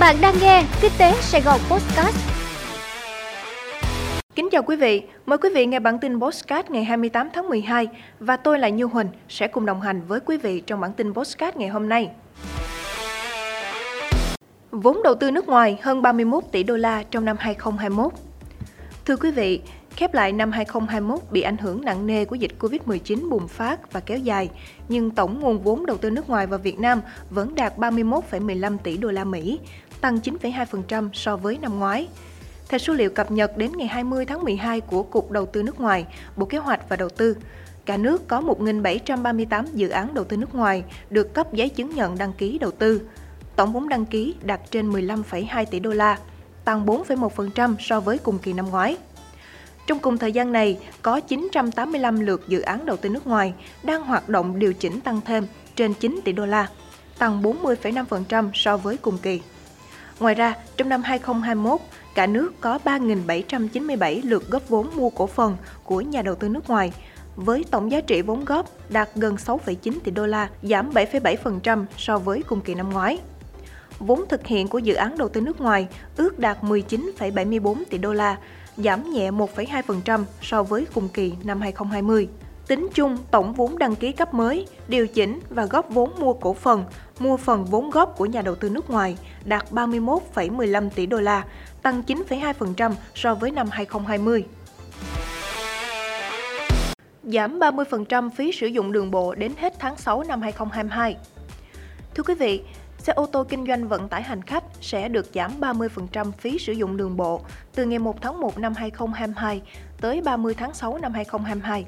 Bạn đang nghe Kinh tế Sài Gòn Podcast. Kính chào quý vị, mời quý vị nghe bản tin Postcard ngày 28 tháng 12 và tôi là Như Huỳnh sẽ cùng đồng hành với quý vị trong bản tin Postcard ngày hôm nay. Vốn đầu tư nước ngoài hơn 31 tỷ đô la trong năm 2021. Thưa quý vị, Khép lại năm 2021 bị ảnh hưởng nặng nề của dịch Covid-19 bùng phát và kéo dài, nhưng tổng nguồn vốn đầu tư nước ngoài vào Việt Nam vẫn đạt 31,15 tỷ đô la Mỹ, tăng 9,2% so với năm ngoái. Theo số liệu cập nhật đến ngày 20 tháng 12 của Cục Đầu tư nước ngoài, Bộ Kế hoạch và Đầu tư, cả nước có 1.738 dự án đầu tư nước ngoài được cấp giấy chứng nhận đăng ký đầu tư. Tổng vốn đăng ký đạt trên 15,2 tỷ đô la, tăng 4,1% so với cùng kỳ năm ngoái. Trong cùng thời gian này, có 985 lượt dự án đầu tư nước ngoài đang hoạt động điều chỉnh tăng thêm trên 9 tỷ đô la, tăng 40,5% so với cùng kỳ. Ngoài ra, trong năm 2021, cả nước có 3.797 lượt góp vốn mua cổ phần của nhà đầu tư nước ngoài, với tổng giá trị vốn góp đạt gần 6,9 tỷ đô la, giảm 7,7% so với cùng kỳ năm ngoái. Vốn thực hiện của dự án đầu tư nước ngoài ước đạt 19,74 tỷ đô la, giảm nhẹ 1,2% so với cùng kỳ năm 2020. Tính chung, tổng vốn đăng ký cấp mới, điều chỉnh và góp vốn mua cổ phần, mua phần vốn góp của nhà đầu tư nước ngoài đạt 31,15 tỷ đô la, tăng 9,2% so với năm 2020. Giảm 30% phí sử dụng đường bộ đến hết tháng 6 năm 2022. Thưa quý vị, xe ô tô kinh doanh vận tải hành khách sẽ được giảm 30% phí sử dụng đường bộ từ ngày 1 tháng 1 năm 2022 tới 30 tháng 6 năm 2022.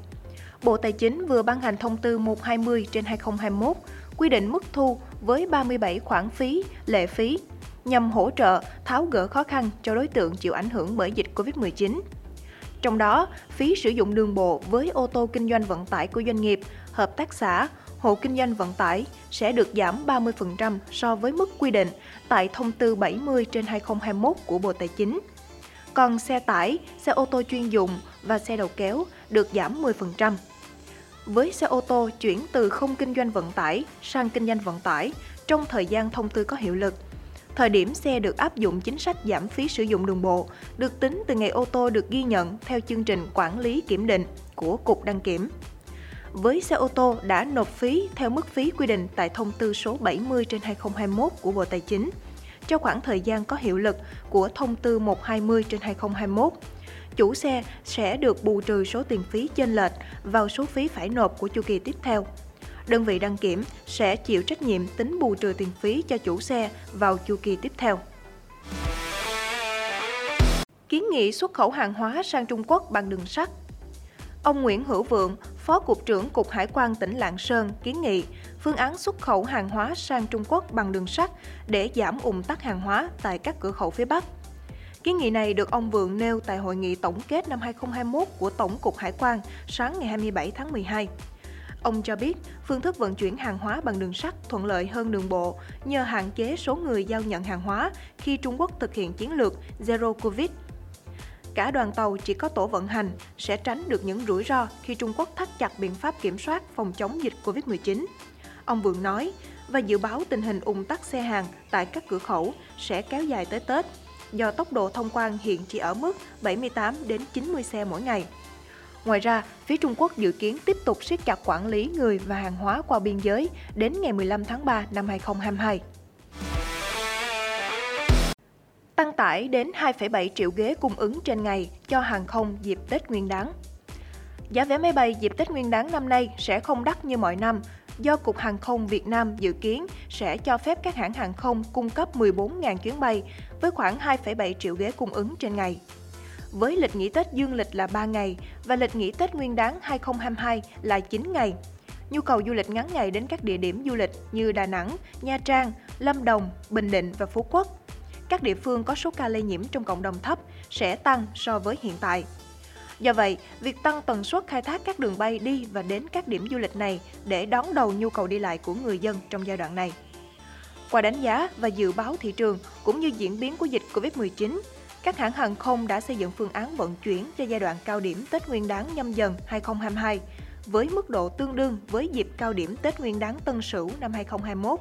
Bộ Tài chính vừa ban hành thông tư 120 trên 2021 quy định mức thu với 37 khoản phí, lệ phí nhằm hỗ trợ tháo gỡ khó khăn cho đối tượng chịu ảnh hưởng bởi dịch Covid-19. Trong đó, phí sử dụng đường bộ với ô tô kinh doanh vận tải của doanh nghiệp, hợp tác xã, hộ kinh doanh vận tải sẽ được giảm 30% so với mức quy định tại thông tư 70 trên 2021 của Bộ Tài chính. Còn xe tải, xe ô tô chuyên dụng và xe đầu kéo được giảm 10%. Với xe ô tô chuyển từ không kinh doanh vận tải sang kinh doanh vận tải trong thời gian thông tư có hiệu lực, thời điểm xe được áp dụng chính sách giảm phí sử dụng đường bộ được tính từ ngày ô tô được ghi nhận theo chương trình quản lý kiểm định của Cục Đăng kiểm với xe ô tô đã nộp phí theo mức phí quy định tại thông tư số 70 trên 2021 của Bộ Tài chính cho khoảng thời gian có hiệu lực của thông tư 120 trên 2021. Chủ xe sẽ được bù trừ số tiền phí chênh lệch vào số phí phải nộp của chu kỳ tiếp theo. Đơn vị đăng kiểm sẽ chịu trách nhiệm tính bù trừ tiền phí cho chủ xe vào chu kỳ tiếp theo. Kiến nghị xuất khẩu hàng hóa sang Trung Quốc bằng đường sắt Ông Nguyễn Hữu Vượng, Phó Cục trưởng Cục Hải quan tỉnh Lạng Sơn kiến nghị phương án xuất khẩu hàng hóa sang Trung Quốc bằng đường sắt để giảm ủng tắc hàng hóa tại các cửa khẩu phía Bắc. Kiến nghị này được ông Vượng nêu tại hội nghị tổng kết năm 2021 của Tổng cục Hải quan sáng ngày 27 tháng 12. Ông cho biết, phương thức vận chuyển hàng hóa bằng đường sắt thuận lợi hơn đường bộ nhờ hạn chế số người giao nhận hàng hóa khi Trung Quốc thực hiện chiến lược Zero Covid cả đoàn tàu chỉ có tổ vận hành sẽ tránh được những rủi ro khi Trung Quốc thắt chặt biện pháp kiểm soát phòng chống dịch Covid-19. Ông Vượng nói, và dự báo tình hình ủng tắc xe hàng tại các cửa khẩu sẽ kéo dài tới Tết, do tốc độ thông quan hiện chỉ ở mức 78 đến 90 xe mỗi ngày. Ngoài ra, phía Trung Quốc dự kiến tiếp tục siết chặt quản lý người và hàng hóa qua biên giới đến ngày 15 tháng 3 năm 2022 tăng tải đến 2,7 triệu ghế cung ứng trên ngày cho hàng không dịp Tết Nguyên đán. Giá vé máy bay dịp Tết Nguyên đán năm nay sẽ không đắt như mọi năm, do Cục Hàng không Việt Nam dự kiến sẽ cho phép các hãng hàng không cung cấp 14.000 chuyến bay với khoảng 2,7 triệu ghế cung ứng trên ngày. Với lịch nghỉ Tết dương lịch là 3 ngày và lịch nghỉ Tết Nguyên đán 2022 là 9 ngày, nhu cầu du lịch ngắn ngày đến các địa điểm du lịch như Đà Nẵng, Nha Trang, Lâm Đồng, Bình Định và Phú Quốc các địa phương có số ca lây nhiễm trong cộng đồng thấp sẽ tăng so với hiện tại. Do vậy, việc tăng tần suất khai thác các đường bay đi và đến các điểm du lịch này để đón đầu nhu cầu đi lại của người dân trong giai đoạn này. Qua đánh giá và dự báo thị trường cũng như diễn biến của dịch Covid-19, các hãng hàng không đã xây dựng phương án vận chuyển cho giai đoạn cao điểm Tết Nguyên đán nhâm dần 2022 với mức độ tương đương với dịp cao điểm Tết Nguyên đán Tân Sửu năm 2021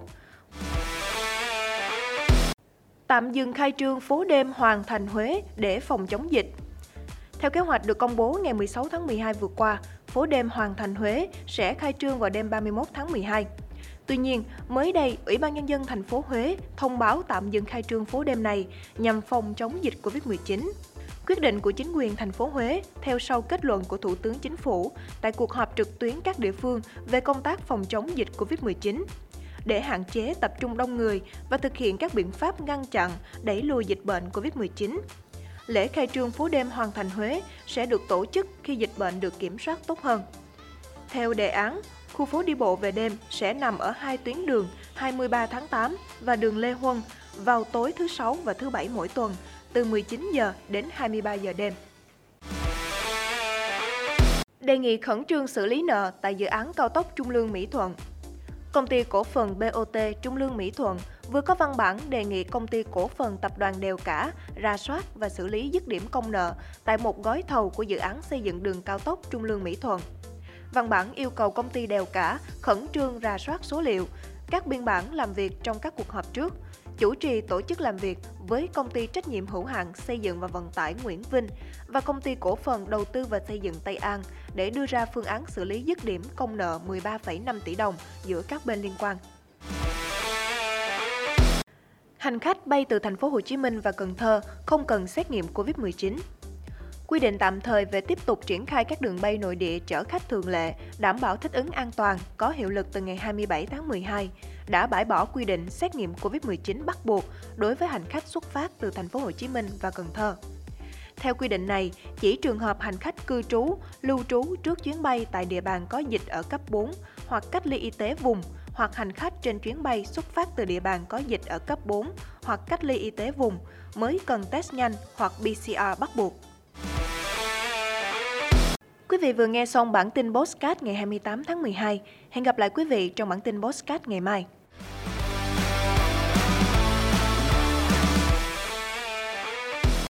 Tạm dừng khai trương phố đêm Hoàng Thành Huế để phòng chống dịch. Theo kế hoạch được công bố ngày 16 tháng 12 vừa qua, phố đêm Hoàng Thành Huế sẽ khai trương vào đêm 31 tháng 12. Tuy nhiên, mới đây, Ủy ban Nhân dân thành phố Huế thông báo tạm dừng khai trương phố đêm này nhằm phòng chống dịch COVID-19. Quyết định của chính quyền thành phố Huế theo sau kết luận của Thủ tướng Chính phủ tại cuộc họp trực tuyến các địa phương về công tác phòng chống dịch COVID-19 để hạn chế tập trung đông người và thực hiện các biện pháp ngăn chặn, đẩy lùi dịch bệnh COVID-19. Lễ khai trương phố đêm Hoàng Thành Huế sẽ được tổ chức khi dịch bệnh được kiểm soát tốt hơn. Theo đề án, khu phố đi bộ về đêm sẽ nằm ở hai tuyến đường 23 tháng 8 và đường Lê Huân vào tối thứ Sáu và thứ Bảy mỗi tuần từ 19 giờ đến 23 giờ đêm. Đề nghị khẩn trương xử lý nợ tại dự án cao tốc Trung Lương Mỹ Thuận. Công ty cổ phần BOT Trung Lương Mỹ Thuận vừa có văn bản đề nghị công ty cổ phần tập đoàn Đèo Cả ra soát và xử lý dứt điểm công nợ tại một gói thầu của dự án xây dựng đường cao tốc Trung Lương Mỹ Thuận. Văn bản yêu cầu công ty Đèo Cả khẩn trương ra soát số liệu, các biên bản làm việc trong các cuộc họp trước, chủ trì tổ chức làm việc với công ty trách nhiệm hữu hạn xây dựng và vận tải Nguyễn Vinh và công ty cổ phần đầu tư và xây dựng Tây An để đưa ra phương án xử lý dứt điểm công nợ 13,5 tỷ đồng giữa các bên liên quan. Hành khách bay từ thành phố Hồ Chí Minh và Cần Thơ không cần xét nghiệm COVID-19. Quy định tạm thời về tiếp tục triển khai các đường bay nội địa chở khách thường lệ, đảm bảo thích ứng an toàn có hiệu lực từ ngày 27 tháng 12 đã bãi bỏ quy định xét nghiệm COVID-19 bắt buộc đối với hành khách xuất phát từ thành phố Hồ Chí Minh và Cần Thơ. Theo quy định này, chỉ trường hợp hành khách cư trú, lưu trú trước chuyến bay tại địa bàn có dịch ở cấp 4 hoặc cách ly y tế vùng hoặc hành khách trên chuyến bay xuất phát từ địa bàn có dịch ở cấp 4 hoặc cách ly y tế vùng mới cần test nhanh hoặc PCR bắt buộc. Quý vị vừa nghe xong bản tin Postcard ngày 28 tháng 12. Hẹn gặp lại quý vị trong bản tin Postcard ngày mai.